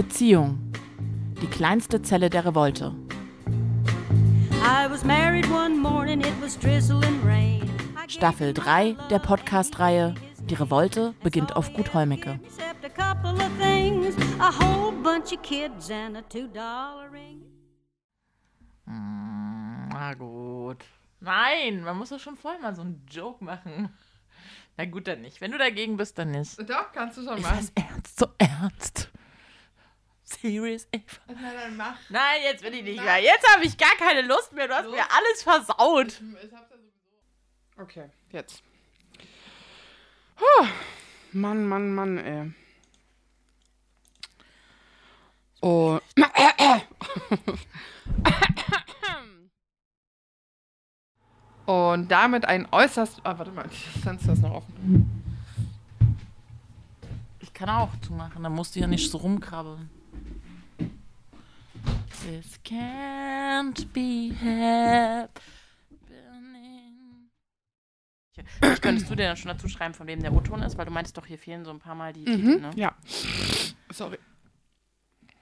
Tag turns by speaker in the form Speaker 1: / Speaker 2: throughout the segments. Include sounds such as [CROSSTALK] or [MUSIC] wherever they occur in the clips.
Speaker 1: Beziehung. Die kleinste Zelle der Revolte. Staffel 3 der Podcast-Reihe Die Revolte beginnt auf Gut Holmecke.
Speaker 2: Hm, na gut. Nein, man muss doch schon vorher mal so einen Joke machen. Na gut, dann nicht. Wenn du dagegen bist, dann nicht.
Speaker 3: Doch, kannst du schon
Speaker 2: Ist
Speaker 3: machen.
Speaker 2: das ernst? So ernst? Serious, Eva?
Speaker 3: Na dann mach.
Speaker 2: Nein, jetzt will ich nicht mehr. Jetzt habe ich gar keine Lust mehr. Du hast
Speaker 3: Los.
Speaker 2: mir alles versaut.
Speaker 3: Ich hab's ja sowieso. Okay, jetzt. Puh. Mann, Mann, Mann, ey. Oh. Und damit ein äußerst. Ah, warte mal, das Fenster ist noch offen.
Speaker 2: Ich kann auch zumachen, dann musst du ja nicht so rumkrabbeln. This can't be happening. Vielleicht könntest du dir dann schon dazu schreiben, von wem der O-Ton ist, weil du meintest doch, hier fehlen so ein paar Mal die Titel, ne?
Speaker 3: Ja. Sorry.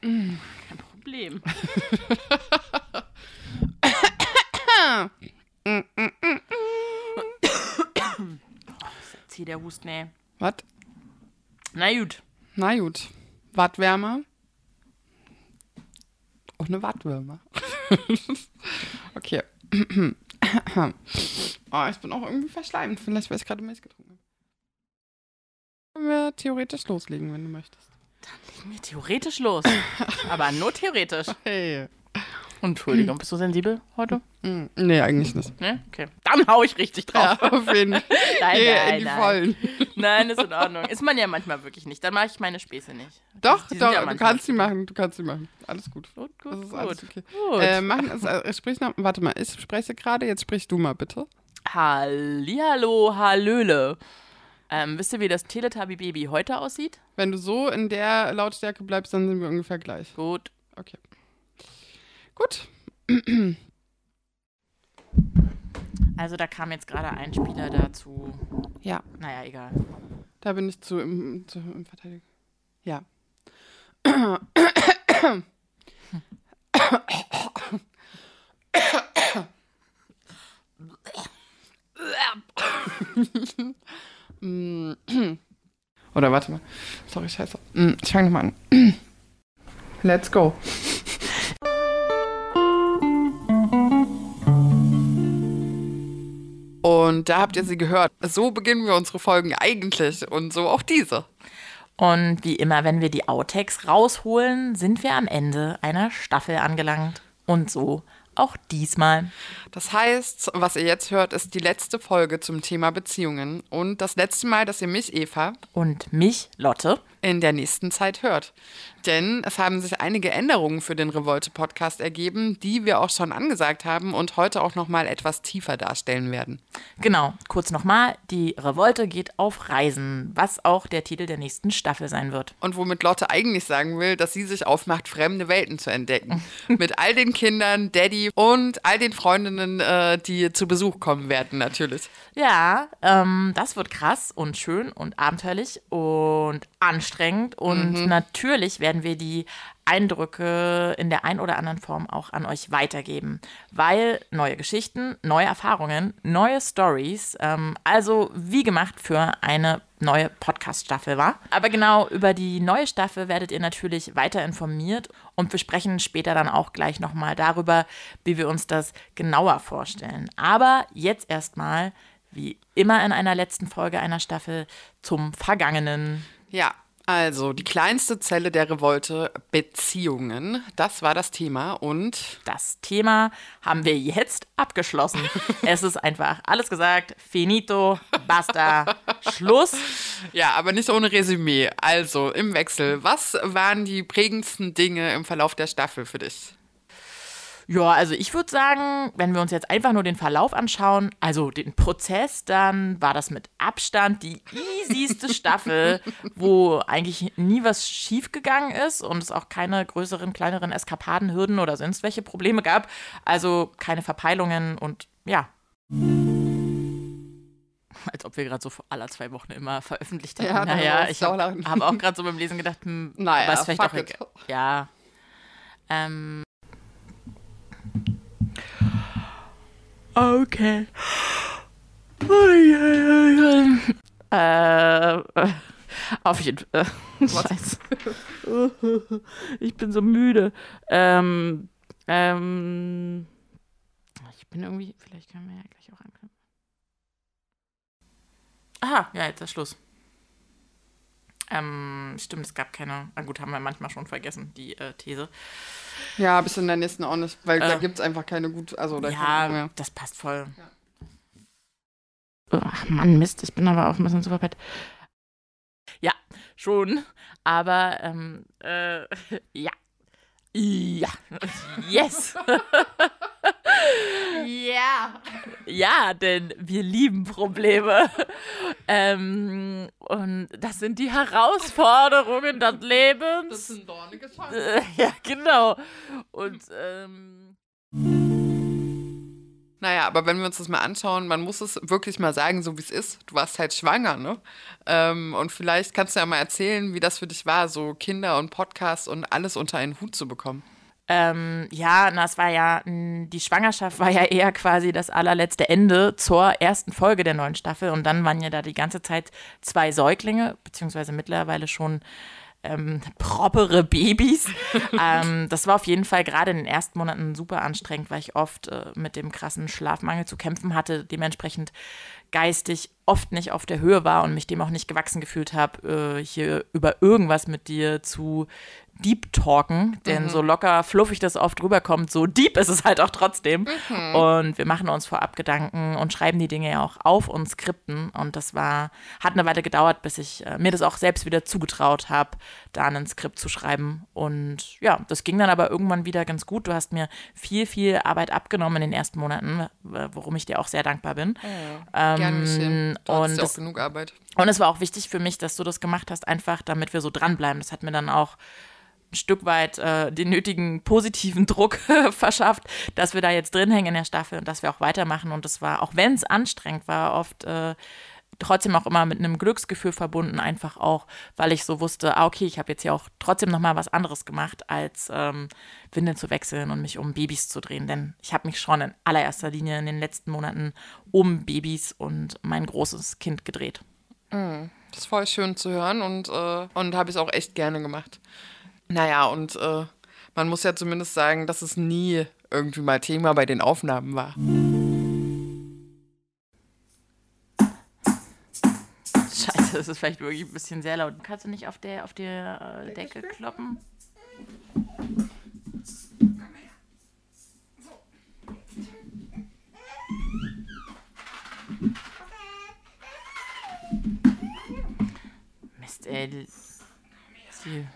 Speaker 2: Kein Problem. [LAUGHS] Zieh der Husten, ey.
Speaker 3: Was?
Speaker 2: Na gut.
Speaker 3: Na gut. Wattwärmer. Ohne Wattwürmer. [LAUGHS] okay. oh, [CLEARS THROAT] ich bin auch irgendwie verschleimt. Vielleicht, weil ich gerade Milch getrunken habe. Können wir theoretisch loslegen, wenn du möchtest.
Speaker 2: Legen wir theoretisch los. [LAUGHS] Aber nur theoretisch.
Speaker 3: Hey.
Speaker 2: Entschuldigung, bist du sensibel heute?
Speaker 3: Mm, nee, eigentlich nicht.
Speaker 2: Ne? Okay. Dann hau ich richtig drauf.
Speaker 3: Ja, auf jeden [LAUGHS] Fall.
Speaker 2: Nein, nein,
Speaker 3: in die
Speaker 2: nein.
Speaker 3: Vollen.
Speaker 2: Nein, ist in Ordnung. Ist man ja manchmal wirklich nicht. Dann mache ich meine Späße nicht.
Speaker 3: Doch, doch,
Speaker 2: ja
Speaker 3: du kannst sie machen. Du kannst sie machen. Alles gut.
Speaker 2: Gut,
Speaker 3: Das
Speaker 2: gut,
Speaker 3: ist
Speaker 2: gut.
Speaker 3: alles okay.
Speaker 2: gut.
Speaker 3: Äh, machen es, äh, sprich noch, warte mal, ich spreche gerade, jetzt sprich du mal bitte.
Speaker 2: Hallihallo, Hallöle. Ähm, wisst ihr, wie das Teletubby-Baby heute aussieht?
Speaker 3: Wenn du so in der Lautstärke bleibst, dann sind wir ungefähr gleich.
Speaker 2: Gut.
Speaker 3: Okay. Gut.
Speaker 2: Also da kam jetzt gerade ein Spieler dazu.
Speaker 3: Ja,
Speaker 2: Naja, egal.
Speaker 3: da bin ich zu im, zu, im Verteidigung. Ja. Oder warte mal. Sorry, scheiße. Mm, Ich fange nochmal an. Let's go. Und da habt ihr sie gehört. So beginnen wir unsere Folgen eigentlich und so auch diese.
Speaker 2: Und wie immer, wenn wir die Outtakes rausholen, sind wir am Ende einer Staffel angelangt. Und so auch diesmal.
Speaker 3: Das heißt, was ihr jetzt hört, ist die letzte Folge zum Thema Beziehungen und das letzte Mal, dass ihr mich, Eva,
Speaker 2: Und mich, Lotte.
Speaker 3: in der nächsten Zeit hört. Denn es haben sich einige Änderungen für den Revolte-Podcast ergeben, die wir auch schon angesagt haben und heute auch noch mal etwas tiefer darstellen werden.
Speaker 2: Genau, kurz nochmal, die Revolte geht auf Reisen, was auch der Titel der nächsten Staffel sein wird.
Speaker 3: Und womit Lotte eigentlich sagen will, dass sie sich aufmacht, fremde Welten zu entdecken. Mit all den Kindern, Daddy und all den Freundinnen, äh, die zu Besuch kommen werden, natürlich.
Speaker 2: Ja, ähm, das wird krass und schön und abenteuerlich und anstrengend. Und natürlich werden wir die Eindrücke in der ein oder anderen Form auch an euch weitergeben, weil neue Geschichten, neue Erfahrungen, neue Stories, ähm, also wie gemacht für eine neue Podcast-Staffel war. Aber genau über die neue Staffel werdet ihr natürlich weiter informiert und wir sprechen später dann auch gleich nochmal darüber, wie wir uns das genauer vorstellen. Aber jetzt erstmal, wie immer in einer letzten Folge einer Staffel, zum Vergangenen.
Speaker 3: Ja, also die kleinste Zelle der Revolte, Beziehungen. Das war das Thema und
Speaker 2: Das Thema haben wir jetzt abgeschlossen. [LAUGHS] es ist einfach alles gesagt. Finito, basta, Schluss.
Speaker 3: ja, aber nicht ohne Resümee. Also im Wechsel, was waren die prägendsten Dinge im Verlauf der Staffel für dich?
Speaker 2: Ja, also ich würde sagen, wenn wir uns jetzt einfach nur den Verlauf anschauen, also den Prozess, dann war das mit Abstand die easyste [LAUGHS] Staffel, wo eigentlich nie was schiefgegangen ist und es auch keine größeren, kleineren Eskapaden, Hürden oder sonst welche Probleme gab. Also keine Verpeilungen und ja. Als ob wir gerade so aller zwei Wochen immer veröffentlicht
Speaker 3: Ja,
Speaker 2: haben.
Speaker 3: dann
Speaker 2: naja, ich habe hab auch gerade so beim Lesen gedacht, hm, [LAUGHS]
Speaker 3: Naja,
Speaker 2: ist vielleicht auch. Ja. Ähm. Okay. Äh, äh, auf jeden Fall. [LAUGHS] Scheiße. Ich bin so müde. Ähm, ähm, ich bin irgendwie, vielleicht können wir ja gleich auch anknüpfen. Aha, ja, jetzt ist Schluss. Ähm, stimmt, es gab keine. Na gut, haben wir manchmal schon vergessen, die äh, These.
Speaker 3: Ja, bis in der nächsten auch nicht, weil da
Speaker 2: Äh.
Speaker 3: gibt es einfach keine gut. Also, da
Speaker 2: Ja,
Speaker 3: ja.
Speaker 2: das passt voll. Ach Mann, Mist, ich bin aber auch ein bisschen super fett. Ja, schon, aber ähm, äh, [LAUGHS] ja. Ja. [LAUGHS] Yes. [LAUGHS] ja. Ja, denn wir lieben Probleme. Ähm, und das sind die Herausforderungen des Lebens.
Speaker 3: ein dorniges
Speaker 2: Äh, ja, genau. Und ähm,
Speaker 3: Naja, aber wenn wir uns das mal anschauen, man muss es wirklich mal sagen, so wie es ist. Du warst halt schwanger, ne? Ähm, und vielleicht kannst du ja mal erzählen, wie das für dich war, so Kinder und Podcasts und alles unter einen Hut zu bekommen.
Speaker 2: Ähm, ja, na, es war ja, die Schwangerschaft war ja eher quasi das allerletzte Ende zur ersten Folge der neuen Staffel und dann waren ja da die ganze Zeit zwei Säuglinge, beziehungsweise mittlerweile schon ähm, propere Babys. [LAUGHS] ähm, das war auf jeden Fall gerade in den ersten Monaten super anstrengend, weil ich oft äh, mit dem krassen Schlafmangel zu kämpfen hatte, dementsprechend geistig oft nicht auf der Höhe war und mich dem auch nicht gewachsen gefühlt habe, äh, hier über irgendwas mit dir zu deep talken, denn so locker fluffig das oft rüberkommt, so deep ist es halt auch trotzdem. Und wir machen uns vorab Gedanken und schreiben die Dinge ja auch auf und skripten. Und das war, hat eine Weile gedauert, bis ich äh, mir das auch selbst wieder zugetraut habe, da ein Skript zu schreiben. Und ja, das ging dann aber irgendwann wieder ganz gut. Du hast mir viel, viel Arbeit abgenommen in den ersten Monaten, worum ich dir auch sehr dankbar bin. Ähm,
Speaker 3: Gern geschehen. Du
Speaker 2: und
Speaker 3: hattest ja auch genug Arbeit.
Speaker 2: und es war auch wichtig für mich, dass du das gemacht hast, einfach damit wir so dranbleiben. Das hat mir dann auch ein Stück weit äh, den nötigen positiven [LAUGHS] Druck verschafft, dass wir da jetzt drin hängen in der Staffel und dass wir auch weitermachen. Und das war, auch wenn es anstrengend war, oft äh, trotzdem auch immer mit einem Glücksgefühl verbunden, einfach auch, weil ich so wusste, ah, okay, ich habe jetzt hier auch trotzdem noch mal was anderes gemacht, als ähm, Windeln zu wechseln und mich um Babys zu drehen. Denn ich habe mich schon in allererster Linie in den letzten Monaten um Babys und mein großes Kind gedreht.
Speaker 3: Das ist voll schön zu hören und, äh, und habe ich auch echt gerne gemacht. Naja, und äh, man muss ja zumindest sagen, dass es nie irgendwie mal Thema bei den Aufnahmen war.
Speaker 2: Scheiße, das ist vielleicht wirklich ein bisschen sehr laut. Kannst du nicht auf der auf der äh, Decke kloppen? Mist, ey. Sie-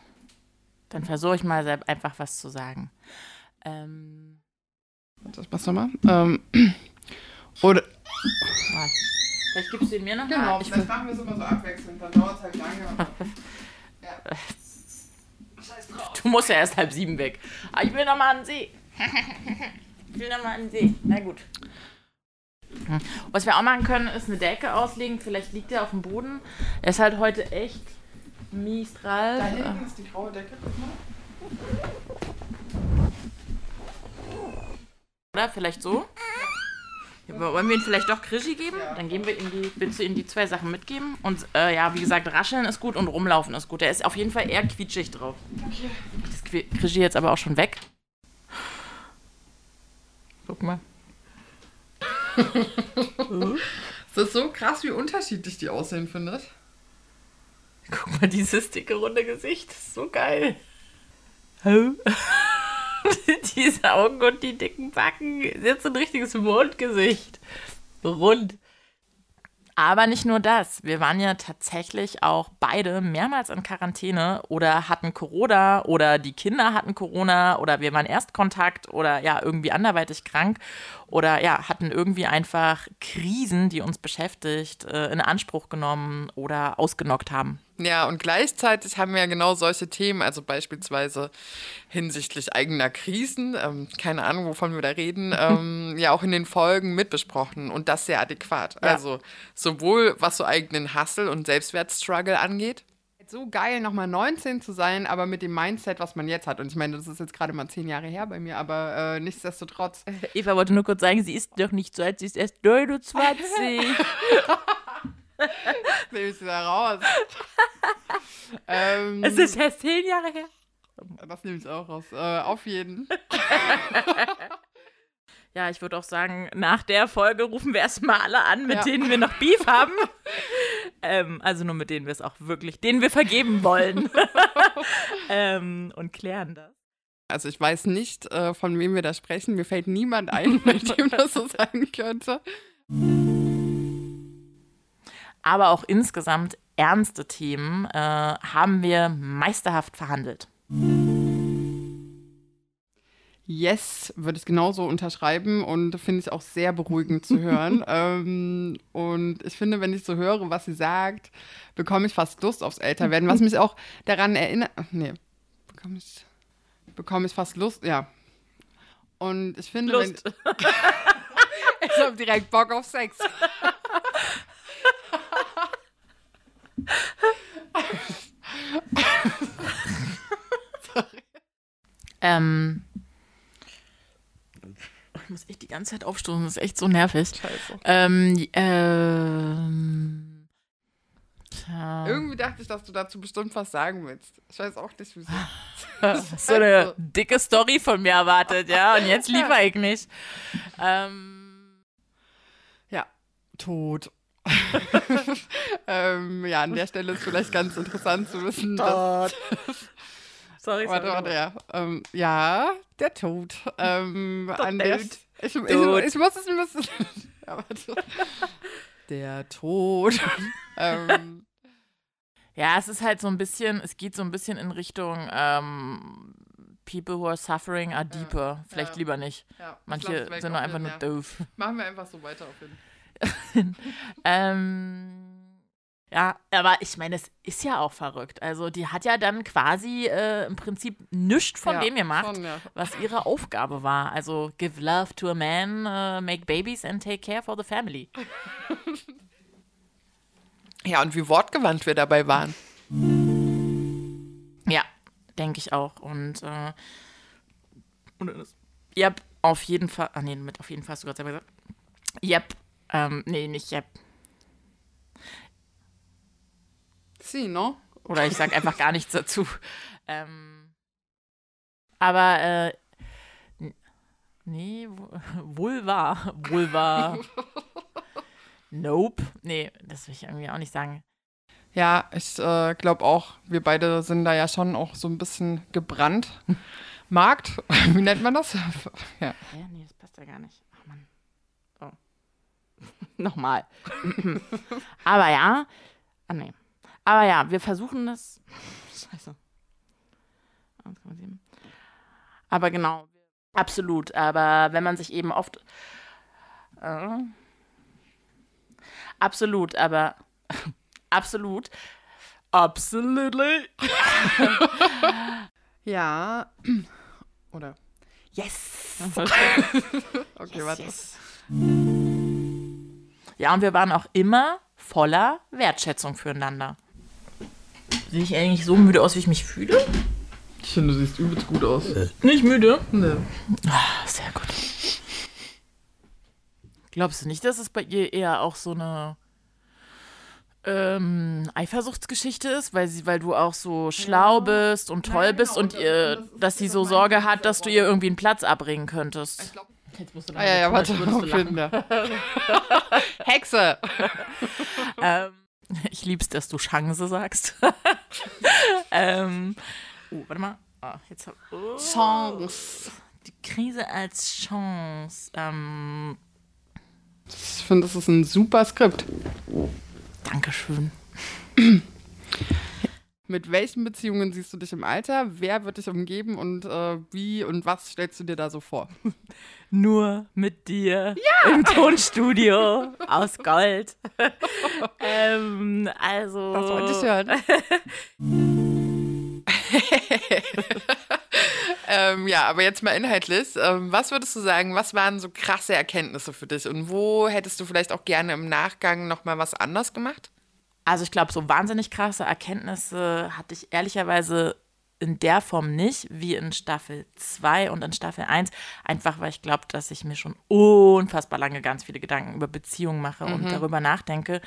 Speaker 2: Dann versuche ich mal einfach was zu sagen. Ähm,
Speaker 3: Das passt nochmal. Ähm, [CLEARS THROAT] oder,
Speaker 2: warte. Vielleicht gibst du ihn mir noch
Speaker 3: genau,
Speaker 2: mal. Ich
Speaker 3: vielleicht machen wir es immer so abwechselnd, dann dauert es halt lange. [LAUGHS]
Speaker 2: Du musst ja erst halb sieben weg. Aber ich will noch mal an den See. ich will noch mal an den See. Na gut. Hm. Was wir auch machen können, ist eine Decke auslegen. Vielleicht liegt der auf dem Boden. Er ist halt heute echt mies drauf.
Speaker 3: Da hinten ist die graue Decke. guck mal.
Speaker 2: Oder vielleicht so? Ja, wollen wir ihm vielleicht doch Krischi geben?
Speaker 3: Ja.
Speaker 2: Dann geben wir ihm die, willst du ihm die zwei Sachen mitgeben? Und äh, ja, wie gesagt, rascheln ist gut und rumlaufen ist gut. Der ist auf jeden Fall eher quietschig drauf.
Speaker 3: Okay.
Speaker 2: Das Qui- Krischi jetzt aber auch schon weg. Guck mal. [LAUGHS]
Speaker 3: Das ist so krass, wie unterschiedlich die aussehen, findet.
Speaker 2: Guck mal, dieses dicke, runde Gesicht. Das ist so geil. [LAUGHS] Diese Augen und die dicken Backen. Jetzt ein richtiges Mondgesicht. Rund. Aber nicht nur das. Wir waren ja tatsächlich auch beide mehrmals in Quarantäne oder hatten Corona oder die Kinder hatten Corona oder wir waren Erstkontakt oder ja, irgendwie anderweitig krank oder ja, hatten irgendwie einfach Krisen, die uns beschäftigt, äh, in Anspruch genommen oder ausgenockt haben.
Speaker 4: Ja, und gleichzeitig haben wir ja genau solche Themen, also beispielsweise hinsichtlich eigener Krisen, ähm, keine Ahnung, wovon wir da reden, [LAUGHS] ähm, ja auch in den Folgen mitbesprochen und das sehr adäquat.
Speaker 2: Ja.
Speaker 4: Also sowohl was so eigenen Hustle und Selbstwertstruggle angeht.
Speaker 3: So geil, nochmal 19 zu sein, aber mit dem Mindset, was man jetzt hat. Und ich meine, das ist jetzt gerade mal zehn Jahre her bei mir, aber äh, nichtsdestotrotz.
Speaker 2: Eva wollte nur kurz sagen, sie ist doch nicht so alt, sie ist erst 29. [LAUGHS] [LAUGHS] [LAUGHS]
Speaker 3: nehme ich wieder raus. [LAUGHS] ähm,
Speaker 2: es ist erst zehn Jahre her.
Speaker 3: das nehme ich auch raus. Äh, auf jeden. [LAUGHS]
Speaker 2: Ja, ich würde auch sagen, nach der Folge rufen wir erstmal alle an, mit
Speaker 3: Ja.
Speaker 2: denen wir noch Beef haben. ähm, also nur mit denen wir es auch wirklich, denen wir vergeben wollen. ähm, und klären das.
Speaker 3: Also ich weiß nicht, äh, von wem wir da sprechen. Mir fällt niemand ein, mit dem das so sein könnte.
Speaker 2: Aber auch insgesamt ernste Themen äh, haben wir meisterhaft verhandelt.
Speaker 3: Yes, würde ich genauso unterschreiben und finde ich auch sehr beruhigend zu hören. [LAUGHS] ähm, und ich finde, wenn ich so höre, was sie sagt, bekomme ich fast Lust aufs Älterwerden, was mich auch daran erinnert. Nee, bekomme ich, bekomme ich fast Lust, ja. Und ich finde,
Speaker 2: Lust.
Speaker 3: wenn. [LAUGHS] Ich habe direkt Bock auf Sex. [LAUGHS]
Speaker 2: Ähm, ich muss echt die ganze Zeit aufstoßen, das ist echt so nervig.
Speaker 3: Scheiße.
Speaker 2: Ähm, ähm, tja.
Speaker 3: Irgendwie dachte ich, dass du dazu bestimmt was sagen willst. Ich weiß auch nicht, wieso. [LAUGHS]
Speaker 2: So eine dicke Story von mir erwartet, ja, und jetzt liefere ich nicht. Ähm,
Speaker 3: Ja, tot. [LAUGHS] ähm, ja, an der Stelle ist vielleicht ganz interessant zu wissen, dass,
Speaker 2: sorry,
Speaker 3: warte, warte, ja, ähm, ja, der Tod. Ähm, an der,
Speaker 2: Tod.
Speaker 3: ich, ich,
Speaker 2: Tod.
Speaker 3: ich muss es ein bisschen, [LAUGHS] ja, warte. Der Tod. [LAUGHS] ähm,
Speaker 2: Ja, es ist halt so ein bisschen, es geht so ein bisschen in Richtung ähm, People who are suffering are deeper. Vielleicht
Speaker 3: ja.
Speaker 2: lieber nicht.
Speaker 3: ja, ich
Speaker 2: Manche sind nur
Speaker 3: auf
Speaker 2: einfach nur
Speaker 3: ja.
Speaker 2: doof.
Speaker 3: Machen wir einfach so weiter auf jeden [LAUGHS]
Speaker 2: Ähm, ja, aber ich meine, es ist ja auch verrückt. Also die hat ja dann quasi äh, im Prinzip nichts von
Speaker 3: Ja,
Speaker 2: dem gemacht,
Speaker 3: schon, ja.
Speaker 2: was ihre Aufgabe war. Also give love to a man, äh, make babies and take care for the family. [LAUGHS]
Speaker 4: Ja, und wie wortgewandt wir dabei waren.
Speaker 2: Ja, denke ich auch. Und, äh, und yep, auf jeden Fall. Ah, nee, mit auf jeden Fall hast du gerade selber gesagt. Yep. Ähm, nee, nicht yep.
Speaker 3: Sie, no?
Speaker 2: Oder ich sag einfach gar nichts dazu. Ähm, aber, äh, nee. Wohl wahr. Nope. Nee, das will ich irgendwie auch nicht sagen.
Speaker 3: Ja, ich äh, glaube auch, wir beide sind da ja schon auch so ein bisschen gebrannt. Markt, [LAUGHS] wie nennt man das? ja.
Speaker 2: Hä? Nee, das passt ja gar nicht. [LAUGHS] Nochmal. [LAUGHS] Aber ja. Ah, nee. Aber ja, wir versuchen das. [LAUGHS] Scheiße. 1,7. Aber genau. Absolut. Aber wenn man sich eben oft. Äh, absolut, aber. absolut. Absolutely.
Speaker 3: Ja. Oder.
Speaker 2: Yes.
Speaker 3: Okay, warte.
Speaker 2: Yes. Ja, und wir waren auch immer voller Wertschätzung füreinander. Sehe ich eigentlich so müde aus, wie ich mich fühle?
Speaker 3: Ich finde, du siehst übelst gut aus.
Speaker 2: Nicht müde?
Speaker 3: Ne.
Speaker 2: Ah, sehr gut. Glaubst du nicht, dass es bei ihr eher auch so eine ähm, Eifersuchtsgeschichte ist, weil, sie, weil du auch so schlau bist und toll
Speaker 3: Nein,
Speaker 2: bist
Speaker 3: genau,
Speaker 2: und
Speaker 3: das-
Speaker 2: ihr,
Speaker 3: das
Speaker 2: dass sie so Sorge
Speaker 3: ich
Speaker 2: hat,
Speaker 3: ja
Speaker 2: dass du ihr irgendwie einen Platz abbringen könntest. Jetzt musst du
Speaker 3: Ah, ja, ja, warte. Fall. Hexe! [LAUGHS]
Speaker 2: ähm, ich lieb's, dass du Chance sagst. [LAUGHS] ähm, oh, warte mal. Ah, jetzt hab, oh,
Speaker 3: Chance.
Speaker 2: Die Krise als Chance. Ähm,
Speaker 3: Ich finde, das ist ein super Skript.
Speaker 2: Dankeschön. [CLEARS THROAT]
Speaker 3: Mit welchen Beziehungen siehst du dich im Alter? Wer wird dich umgeben und äh, wie und was stellst du dir da so vor?
Speaker 2: Nur mit dir im Tonstudio aus Gold. [LAUGHS] ähm, also.
Speaker 5: Das wollte ich hören. [LAUGHS]
Speaker 3: Ähm, ja, aber jetzt mal inhaltlich. Ähm, was würdest du sagen, was waren so krasse Erkenntnisse für dich und wo hättest du vielleicht auch gerne im Nachgang nochmal was anders gemacht?
Speaker 2: Also ich glaube, so wahnsinnig krasse Erkenntnisse hatte ich ehrlicherweise in der Form nicht, wie in Staffel 2 und in Staffel 1. Einfach, weil ich glaube, dass ich mir schon unfassbar lange ganz viele Gedanken über Beziehungen mache und darüber nachdenke.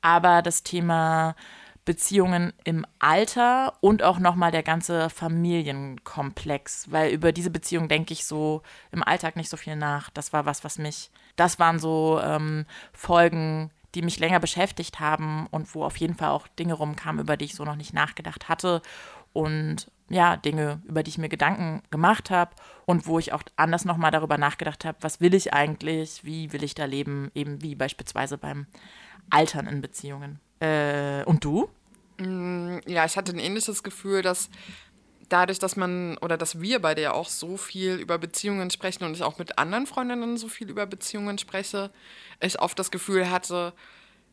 Speaker 2: Aber das Thema Beziehungen im Alter und auch nochmal der ganze Familienkomplex, weil über diese Beziehung denke ich so im Alltag nicht so viel nach. Das war was, was mich, das waren so ähm, Folgen, die mich länger beschäftigt haben und wo auf jeden Fall auch Dinge rumkamen, über die ich so noch nicht nachgedacht hatte und ja, Dinge, über die ich mir Gedanken gemacht habe und wo ich auch anders nochmal darüber nachgedacht habe, was will ich eigentlich, wie will ich da leben, eben wie beispielsweise beim Altern in Beziehungen. Äh, und du?
Speaker 3: Ja, ich hatte ein ähnliches Gefühl, dass dadurch, dass man oder dass wir beide ja auch so viel über Beziehungen sprechen und ich auch mit anderen Freundinnen so viel über Beziehungen spreche, ich oft das Gefühl hatte,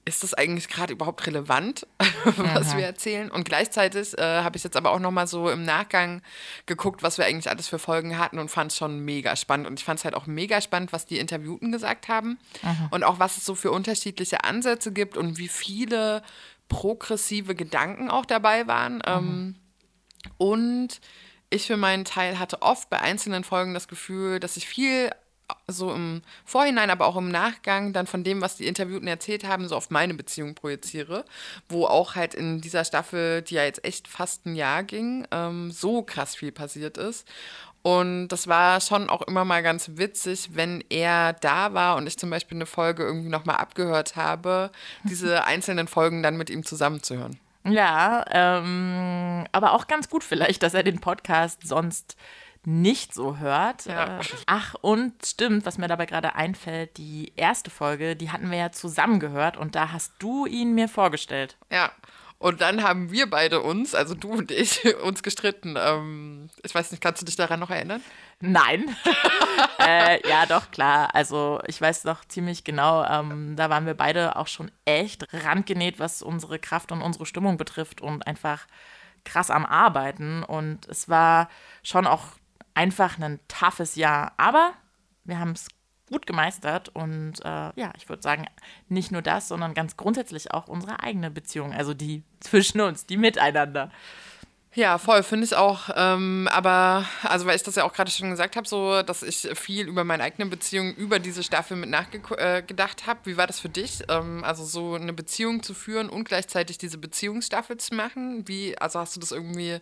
Speaker 3: ist das eigentlich gerade überhaupt relevant, [LAUGHS] was wir erzählen? Und gleichzeitig äh, habe ich jetzt aber auch noch mal so im Nachgang geguckt, was wir eigentlich alles für Folgen hatten und fand es schon mega spannend. Und ich fand es halt auch mega spannend, was die Interviewten gesagt haben und auch was es so für unterschiedliche Ansätze gibt und wie viele progressive Gedanken auch dabei waren. Ähm, und ich für meinen Teil hatte oft bei einzelnen Folgen das Gefühl, dass ich viel so im Vorhinein, aber auch im Nachgang dann von dem, was die Interviewten erzählt haben, so auf meine Beziehung projiziere, wo auch halt in dieser Staffel, die ja jetzt echt fast ein Jahr ging, ähm, so krass viel passiert ist. Und das war schon auch immer mal ganz witzig, wenn er da war und ich zum Beispiel eine Folge irgendwie nochmal abgehört habe, [LAUGHS] diese einzelnen Folgen dann mit ihm zusammenzuhören.
Speaker 2: Ja, ähm, aber auch ganz gut vielleicht, dass er den Podcast sonst nicht so hört.
Speaker 3: Ja.
Speaker 2: Äh, Ach, und stimmt, was mir dabei gerade einfällt, die erste Folge, die hatten wir ja zusammen gehört und da hast du ihn mir vorgestellt.
Speaker 3: Ja. Und dann haben wir beide uns, also du und ich, [LAUGHS] uns gestritten. Ähm, ich weiß nicht, kannst du dich daran noch erinnern?
Speaker 2: Nein. [LAUGHS] äh, ja, doch, klar. Also ich weiß noch ziemlich genau, ähm, da waren wir beide auch schon echt randgenäht, was unsere Kraft und unsere Stimmung betrifft und einfach krass am Arbeiten. Und es war schon auch einfach ein toughes Jahr. Aber wir haben es gut gemeistert und äh, ja, ich würde sagen, nicht nur das, sondern ganz grundsätzlich auch unsere eigene Beziehung, also die [LAUGHS] zwischen uns, die miteinander.
Speaker 3: Ja, voll, finde ich auch. Ähm, aber, also weil ich das ja auch gerade schon gesagt habe, so, dass ich viel über meine eigene Beziehung über diese Staffel mit nachgedacht äh, habe. Wie war das für dich? Ähm, also so eine Beziehung zu führen und gleichzeitig diese Beziehungsstaffel zu machen? Wie, also hast du das irgendwie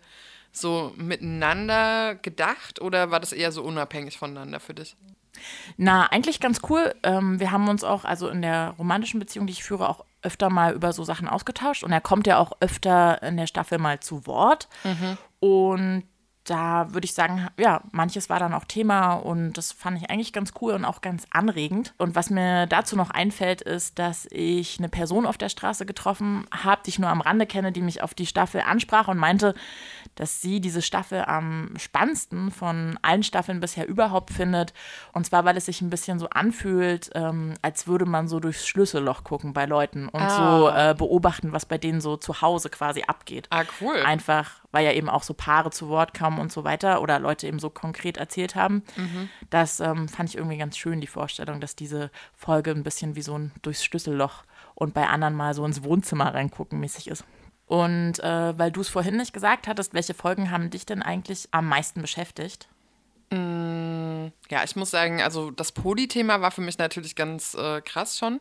Speaker 3: so miteinander gedacht oder war das eher so unabhängig voneinander für dich?
Speaker 2: Na, eigentlich ganz cool. Ähm, wir haben uns auch, also in der romantischen Beziehung, die ich führe, auch öfter mal über so Sachen ausgetauscht. Und er kommt ja auch öfter in der Staffel mal zu Wort. Und da würde ich sagen, ja, manches war dann auch Thema und das fand ich eigentlich ganz cool und auch ganz anregend. Und was mir dazu noch einfällt, ist, dass ich eine Person auf der Straße getroffen habe, die ich nur am Rande kenne, die mich auf die Staffel ansprach und meinte, dass sie diese Staffel am spannendsten von allen Staffeln bisher überhaupt findet. Und zwar, weil es sich ein bisschen so anfühlt, ähm, als würde man so durchs Schlüsselloch gucken bei Leuten und so äh, beobachten, was bei denen so zu Hause quasi abgeht.
Speaker 3: Ah, cool.
Speaker 2: Einfach, weil ja eben auch so Paare zu Wort kamen und so weiter oder Leute eben so konkret erzählt haben. Das ähm, fand ich irgendwie ganz schön, die Vorstellung, dass diese Folge ein bisschen wie so ein durchs Schlüsselloch und bei anderen mal so ins Wohnzimmer reingucken mäßig ist. Und äh, weil du es vorhin nicht gesagt hattest, welche Folgen haben dich denn eigentlich am meisten beschäftigt?
Speaker 3: Ja, ich muss sagen, also das Poli-Thema war für mich natürlich ganz äh, krass schon.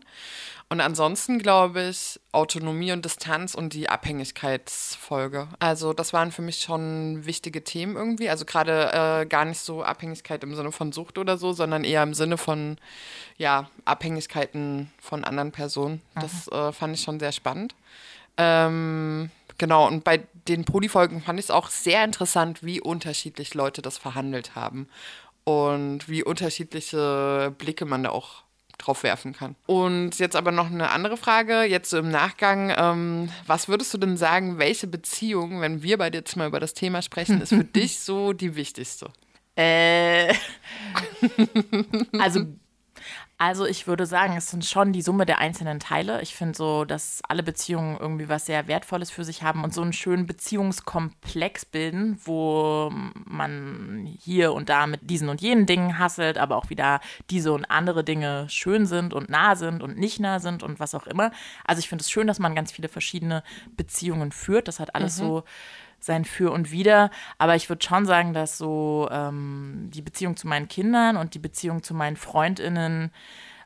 Speaker 3: Und ansonsten glaube ich Autonomie und Distanz und die Abhängigkeitsfolge. Also das waren für mich schon wichtige Themen irgendwie. Also gerade äh, gar nicht so Abhängigkeit im Sinne von Sucht oder so, sondern eher im Sinne von ja Abhängigkeiten von anderen Personen. Das äh, fand ich schon sehr spannend. Ähm, genau, und bei den Poli-Folgen fand ich es auch sehr interessant, wie unterschiedlich Leute das verhandelt haben und wie unterschiedliche Blicke man da auch drauf werfen kann. Und jetzt aber noch eine andere Frage, jetzt so im Nachgang, ähm, was würdest du denn sagen, welche Beziehung, wenn wir beide jetzt mal über das Thema sprechen, ist für [LAUGHS] dich so die wichtigste?
Speaker 2: Äh, [LAUGHS] also also ich würde sagen, es sind schon die Summe der einzelnen Teile. Ich finde so, dass alle Beziehungen irgendwie was sehr Wertvolles für sich haben und so einen schönen Beziehungskomplex bilden, wo man hier und da mit diesen und jenen Dingen hasselt, aber auch wieder diese und andere Dinge schön sind und nah sind und nicht nah sind und was auch immer. Also ich finde es schön, dass man ganz viele verschiedene Beziehungen führt. Das hat alles mhm. so sein Für und Wider. Aber ich würde schon sagen, dass so ähm, die Beziehung zu meinen Kindern und die Beziehung zu meinen Freundinnen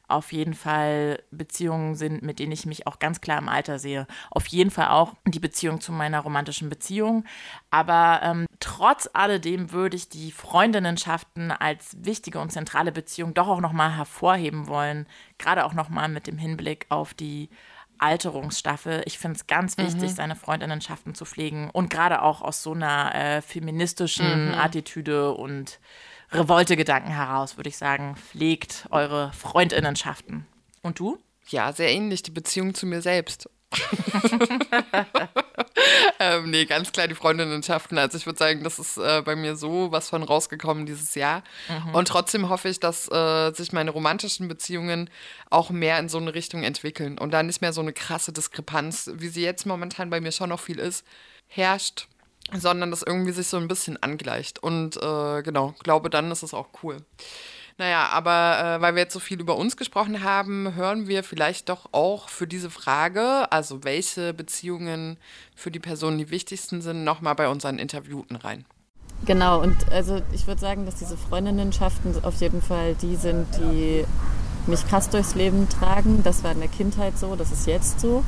Speaker 2: auf jeden Fall Beziehungen sind, mit denen ich mich auch ganz klar im Alter sehe. Auf jeden Fall auch die Beziehung zu meiner romantischen Beziehung. Aber ähm, trotz alledem würde ich die Freundinnenschaften als wichtige und zentrale Beziehung doch auch nochmal hervorheben wollen. Gerade auch nochmal mit dem Hinblick auf die Alterungsstaffel. Ich finde es ganz wichtig, mhm. seine Freundinnenschaften zu pflegen und gerade auch aus so einer äh, feministischen mhm. Attitüde und Revolte-Gedanken heraus, würde ich sagen, pflegt eure Freundinnenschaften. Und du?
Speaker 3: Ja, sehr ähnlich, die Beziehung zu mir selbst. [LAUGHS] [LAUGHS] ähm, nee, ganz klar die Freundinnenschaften. Also ich würde sagen, das ist äh, bei mir so was von rausgekommen dieses Jahr. Mhm. Und trotzdem hoffe ich, dass äh, sich meine romantischen Beziehungen auch mehr in so eine Richtung entwickeln und da nicht mehr so eine krasse Diskrepanz, wie sie jetzt momentan bei mir schon noch viel ist, herrscht, sondern dass irgendwie sich so ein bisschen angleicht. Und äh, genau, glaube dann ist es auch cool. Naja, aber äh, weil wir jetzt so viel über uns gesprochen haben, hören wir vielleicht doch auch für diese Frage, also welche Beziehungen für die Personen die wichtigsten sind, nochmal bei unseren Interviewten rein.
Speaker 6: Genau, und also ich würde sagen, dass diese Freundinnenschaften auf jeden Fall die sind, die mich krass durchs Leben tragen. Das war in der Kindheit so, das ist jetzt so.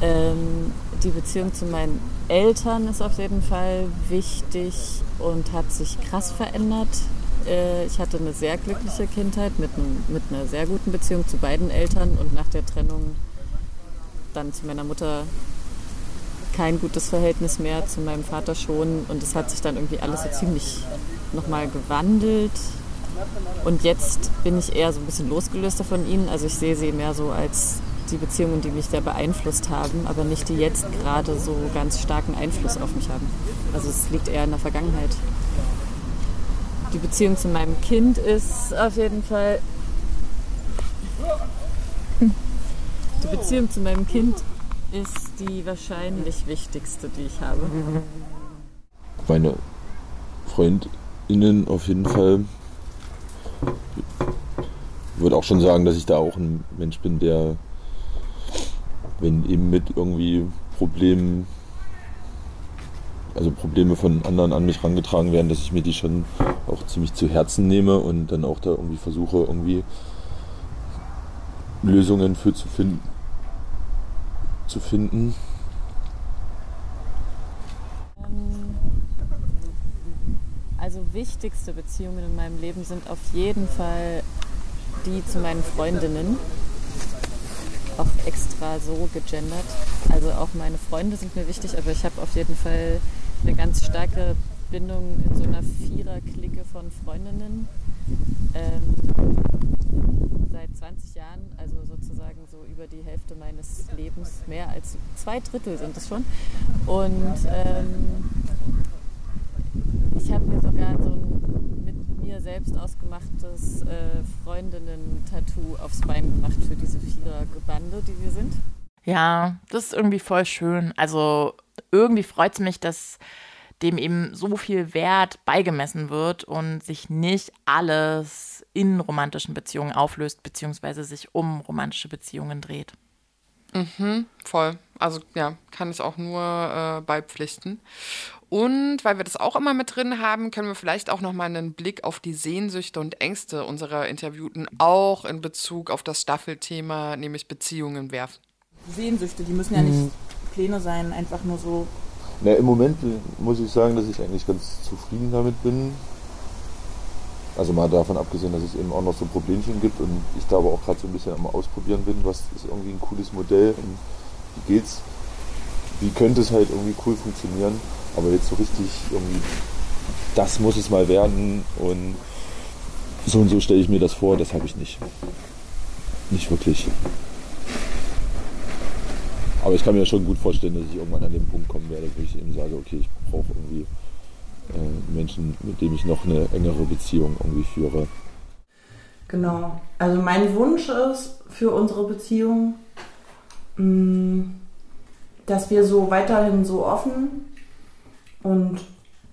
Speaker 6: Ähm, die Beziehung zu meinen Eltern ist auf jeden Fall wichtig und hat sich krass verändert ich hatte eine sehr glückliche Kindheit mit, einem, mit einer sehr guten Beziehung zu beiden Eltern und nach der Trennung dann zu meiner Mutter kein gutes Verhältnis mehr, zu meinem Vater schon. Und es hat sich dann irgendwie alles so ziemlich nochmal gewandelt. Und jetzt bin ich eher so ein bisschen losgelöster von ihnen. Also ich sehe sie mehr so als die Beziehungen, die mich sehr beeinflusst haben, aber nicht die jetzt gerade so ganz starken Einfluss auf mich haben. Also es liegt eher in der Vergangenheit die Beziehung zu meinem Kind ist auf jeden Fall. Die Beziehung zu meinem Kind ist die wahrscheinlich wichtigste, die ich habe.
Speaker 7: Meine Freundinnen auf jeden Fall. Ich würde auch schon sagen, dass ich da auch ein Mensch bin, der, wenn eben mit irgendwie Problemen also Probleme von anderen an mich herangetragen werden, dass ich mir die schon auch ziemlich zu Herzen nehme und dann auch da irgendwie versuche, irgendwie Lösungen für zu finden. Zu finden.
Speaker 6: Ähm, also wichtigste Beziehungen in meinem Leben sind auf jeden Fall die zu meinen Freundinnen. Auch extra so gegendert. Also auch meine Freunde sind mir wichtig, aber ich habe auf jeden Fall eine ganz starke Bindung in so einer Vierer-Clique von Freundinnen. Ähm, seit 20 Jahren, also sozusagen so über die Hälfte meines Lebens, mehr als zwei Drittel sind es schon. Und ähm, ich habe mir sogar so ein mit mir selbst ausgemachtes äh, Freundinnen-Tattoo aufs Bein gemacht für diese Vierer-Bande, die wir sind.
Speaker 2: Ja, das ist irgendwie voll schön. Also irgendwie freut es mich, dass dem eben so viel Wert beigemessen wird und sich nicht alles in romantischen Beziehungen auflöst, beziehungsweise sich um romantische Beziehungen dreht.
Speaker 3: Mhm, voll. Also ja, kann ich auch nur äh, beipflichten. Und weil wir das auch immer mit drin haben, können wir vielleicht auch nochmal einen Blick auf die Sehnsüchte und Ängste unserer Interviewten auch in Bezug auf das Staffelthema, nämlich Beziehungen werfen.
Speaker 2: Sehnsüchte, die müssen ja nicht mhm. Pläne sein, einfach nur so
Speaker 7: na, Im Moment muss ich sagen, dass ich eigentlich ganz zufrieden damit bin. Also mal davon abgesehen, dass es eben auch noch so Problemchen gibt und ich da aber auch gerade so ein bisschen am Ausprobieren bin, was ist irgendwie ein cooles Modell und wie geht's, wie könnte es halt irgendwie cool funktionieren, aber jetzt so richtig irgendwie, das muss es mal werden und so und so stelle ich mir das vor, das habe ich nicht. Nicht wirklich. Aber ich kann mir schon gut vorstellen, dass ich irgendwann an den Punkt kommen werde, wo ich eben sage, okay, ich brauche irgendwie äh, Menschen, mit dem ich noch eine engere Beziehung irgendwie führe.
Speaker 8: Genau. Also mein Wunsch ist für unsere Beziehung, mh, dass wir so weiterhin so offen und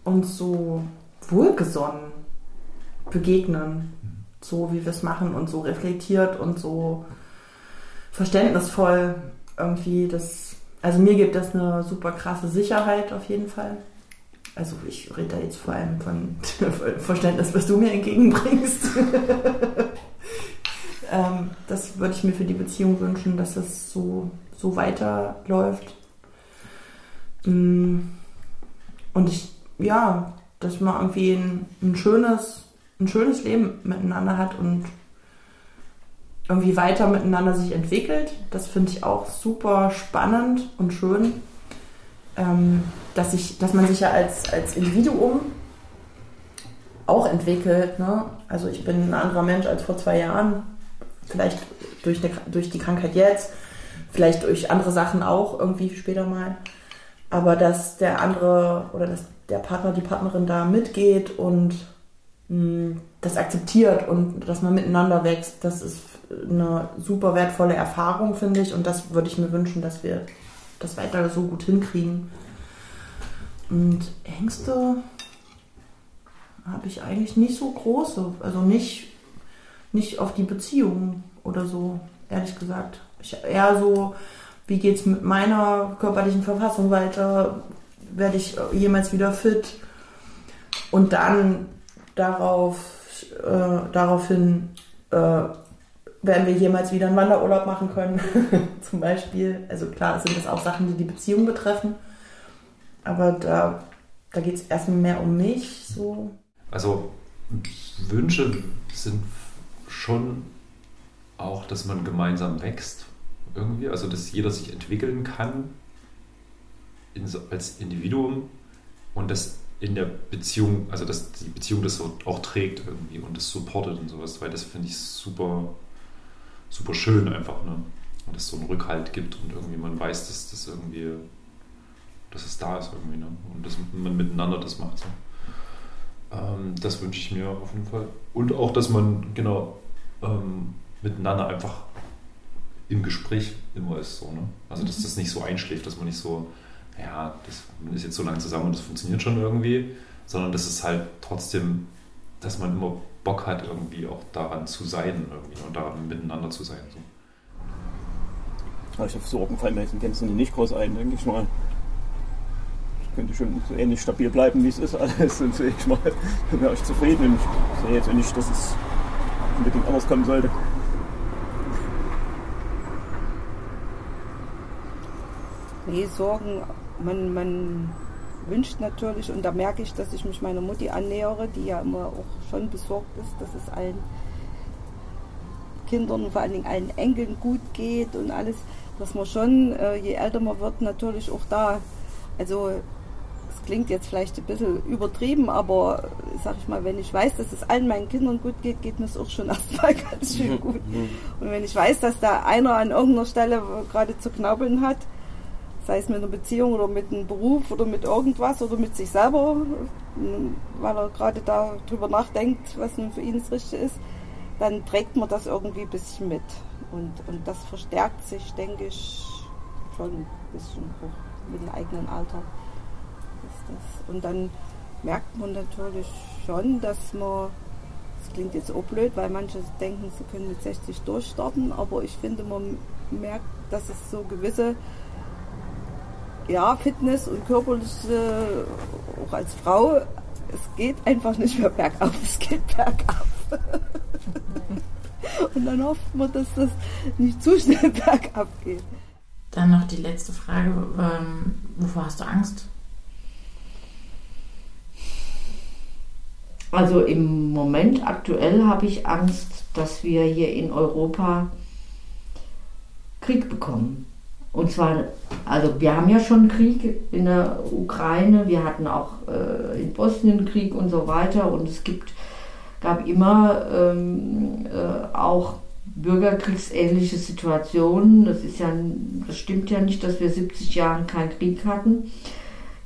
Speaker 8: uns so wohlgesonnen begegnen, so wie wir es machen und so reflektiert und so verständnisvoll irgendwie. Das, also mir gibt das eine super krasse Sicherheit auf jeden Fall. Also ich rede da jetzt vor allem von [LAUGHS] Verständnis, was du mir entgegenbringst. [LAUGHS] ähm, das würde ich mir für die Beziehung wünschen, dass es so, so weiterläuft. Mm. Und ich, ja, dass man irgendwie ein, ein, schönes, ein schönes Leben miteinander hat und irgendwie weiter miteinander sich entwickelt. Das finde ich auch super spannend und schön ähm, dass, ich, dass man sich ja als, als Individuum auch entwickelt. Ne? Also ich bin ein anderer Mensch als vor zwei Jahren, vielleicht durch, eine, durch die Krankheit jetzt, vielleicht durch andere Sachen auch irgendwie später mal. Aber dass der andere oder dass der Partner, die Partnerin da mitgeht und mh, hm, das akzeptiert und dass man miteinander wächst, das ist eine super wertvolle Erfahrung, finde ich. Und das würde ich mir wünschen, dass wir das weiter so gut hinkriegen. Und Ängste habe ich eigentlich nicht so große. Also nicht, nicht auf die Beziehung oder so, ehrlich gesagt. Ich, eher so, wie geht es mit meiner körperlichen Verfassung weiter? Werde ich jemals wieder fit? Und dann darauf, äh, daraufhin äh, werden wir jemals wieder einen Wanderurlaub machen können, [LAUGHS] zum Beispiel. Also klar sind das auch Sachen, die die Beziehung betreffen, aber da, da geht es erstmal mehr um mich. So.
Speaker 9: Also Wünsche sind schon auch, dass man gemeinsam wächst irgendwie, also dass jeder sich entwickeln kann in, als Individuum und dass in der Beziehung, also dass die Beziehung das so auch trägt irgendwie und das supportet und sowas, weil das finde ich super super schön einfach, ne? Und es so einen Rückhalt gibt und irgendwie man weiß, dass das irgendwie, dass es da ist irgendwie, ne? Und dass man miteinander das macht. So. Ähm, das wünsche ich mir auf jeden Fall. Und auch, dass man genau ähm, miteinander einfach im Gespräch immer ist, so, ne? Also dass das nicht so einschläft, dass man nicht so, ja, das, man ist jetzt so lange zusammen und das funktioniert schon irgendwie, sondern dass es halt trotzdem, dass man immer Bock hat, irgendwie auch daran zu sein irgendwie und daran miteinander zu sein. So.
Speaker 10: Also auf Sorgen fallen mir jetzt in Gänze nicht groß ein, denke ich mal. Ich könnte schon so ähnlich stabil bleiben, wie es ist alles [LAUGHS] und sehe ich mal, [LAUGHS] bin euch zufrieden und ich sehe jetzt nicht, dass es unbedingt anders kommen sollte.
Speaker 11: Nee, Sorgen, man, man wünscht natürlich, und da merke ich, dass ich mich meiner Mutti annähere, die ja immer auch schon besorgt ist, dass es allen Kindern und vor allen Dingen allen Enkeln gut geht und alles, dass man schon, äh, je älter man wird, natürlich auch da, also es klingt jetzt vielleicht ein bisschen übertrieben, aber sag ich mal, wenn ich weiß, dass es allen meinen Kindern gut geht, geht mir es auch schon [LAUGHS] erstmal ganz schön [LAUGHS] gut. Und wenn ich weiß, dass da einer an irgendeiner Stelle gerade zu knabbeln hat, sei es mit einer Beziehung oder mit einem Beruf oder mit irgendwas oder mit sich selber, weil er gerade darüber nachdenkt, was nun für ihn das Richtige ist, dann trägt man das irgendwie ein bisschen mit. Und, und das verstärkt sich, denke ich, schon ein bisschen auch mit dem eigenen Alter. Und dann merkt man natürlich schon, dass man, das klingt jetzt auch blöd, weil manche denken, sie können mit 60 durchstarten, aber ich finde, man merkt, dass es so gewisse ja, Fitness und körperliche, auch als Frau, es geht einfach nicht mehr bergauf, es geht bergab. [LAUGHS] und dann hofft man, dass das nicht zu schnell [LAUGHS] bergab geht.
Speaker 2: Dann noch die letzte Frage, ähm, wovor hast du Angst?
Speaker 12: Also im Moment aktuell habe ich Angst, dass wir hier in Europa Krieg bekommen. Und zwar, also wir haben ja schon Krieg in der Ukraine, wir hatten auch äh, in Bosnien Krieg und so weiter. Und es gibt, gab immer ähm, äh, auch bürgerkriegsähnliche Situationen. Das ist ja, das stimmt ja nicht, dass wir 70 Jahre keinen Krieg hatten.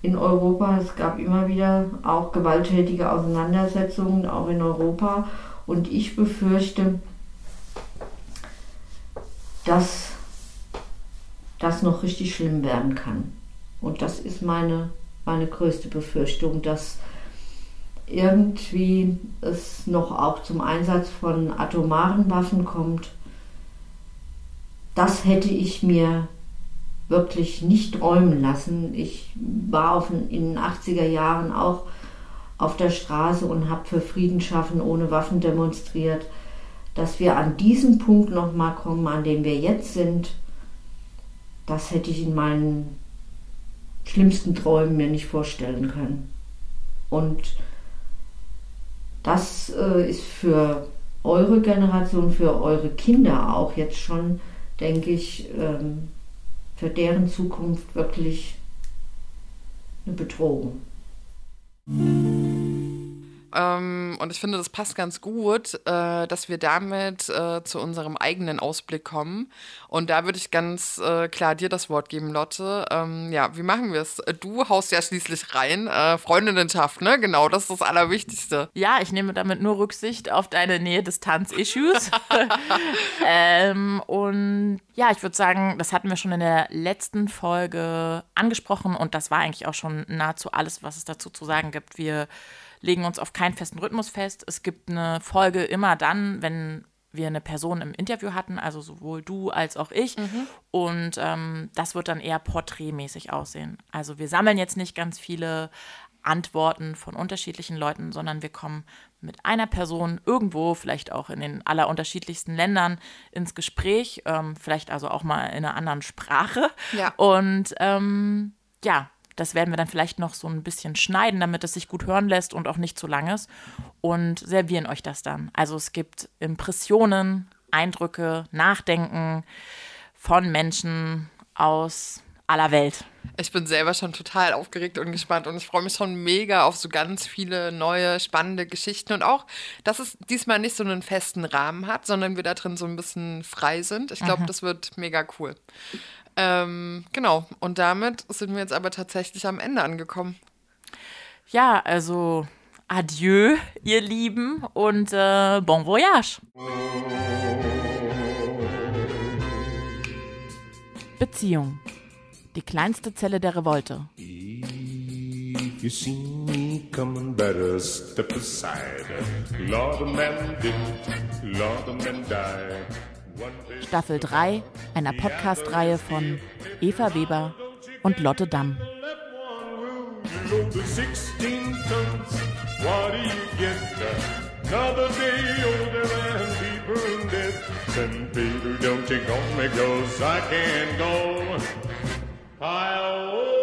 Speaker 12: in Europa. Es gab immer wieder auch gewalttätige Auseinandersetzungen, auch in Europa. Und ich befürchte, dass das noch richtig schlimm werden kann. Und das ist meine, meine größte Befürchtung, dass irgendwie es noch auch zum Einsatz von atomaren Waffen kommt. Das hätte ich mir wirklich nicht träumen lassen. Ich war auf, in den 80er Jahren auch auf der Straße und habe für Frieden schaffen ohne Waffen demonstriert. Dass wir an diesen Punkt nochmal kommen, an dem wir jetzt sind, das hätte ich in meinen schlimmsten Träumen mir nicht vorstellen können. Und das äh, ist für eure Generation, für eure Kinder auch jetzt schon, denke ich, ähm, für deren Zukunft wirklich eine Bedrohung.
Speaker 3: Ähm, und ich finde, das passt ganz gut, äh, dass wir damit äh, zu unserem eigenen Ausblick kommen. Und da würde ich ganz äh, klar dir das Wort geben, Lotte. Ähm, ja, wie machen wir es? Du haust ja schließlich rein. Äh, Freundinnenschaft, ne? Genau, das ist das Allerwichtigste.
Speaker 2: Ja, ich nehme damit nur Rücksicht auf deine Nähe-Distanz-Issues. [LAUGHS] ähm, und ja, ich würde sagen, das hatten wir schon in der letzten Folge angesprochen und das war eigentlich auch schon nahezu alles, was es dazu zu sagen gibt. Wir legen uns auf keinen festen Rhythmus fest. Es gibt eine Folge immer dann, wenn wir eine Person im Interview hatten, also sowohl du als auch ich. Mhm. Und ähm, das wird dann eher porträtmäßig aussehen. Also wir sammeln jetzt nicht ganz viele Antworten von unterschiedlichen Leuten, sondern wir kommen mit einer Person irgendwo, vielleicht auch in den allerunterschiedlichsten Ländern, ins Gespräch, ähm, vielleicht also auch mal in einer anderen Sprache.
Speaker 3: Ja.
Speaker 2: Und ähm, ja, das werden wir dann vielleicht noch so ein bisschen schneiden, damit es sich gut hören lässt und auch nicht zu lang ist. Und servieren euch das dann. Also es gibt Impressionen, Eindrücke, Nachdenken von Menschen aus aller Welt.
Speaker 3: Ich bin selber schon total aufgeregt und gespannt und ich freue mich schon mega auf so ganz viele neue, spannende Geschichten und auch, dass es diesmal nicht so einen festen Rahmen hat, sondern wir da drin so ein bisschen frei sind. Ich glaube, mhm. das wird mega cool. Ähm, genau, und damit sind wir jetzt aber tatsächlich am Ende angekommen.
Speaker 2: Ja, also adieu, ihr Lieben, und äh, bon voyage. Beziehung. Die kleinste Zelle der Revolte. If you see me coming, better step aside. Lord, a man did, Lord, a man died. Staffel 3 einer Podcast-Reihe von Eva Weber und Lotte Damm. Another day older and deeper in debt. St. Peter, don't you go me, cause I can't go. I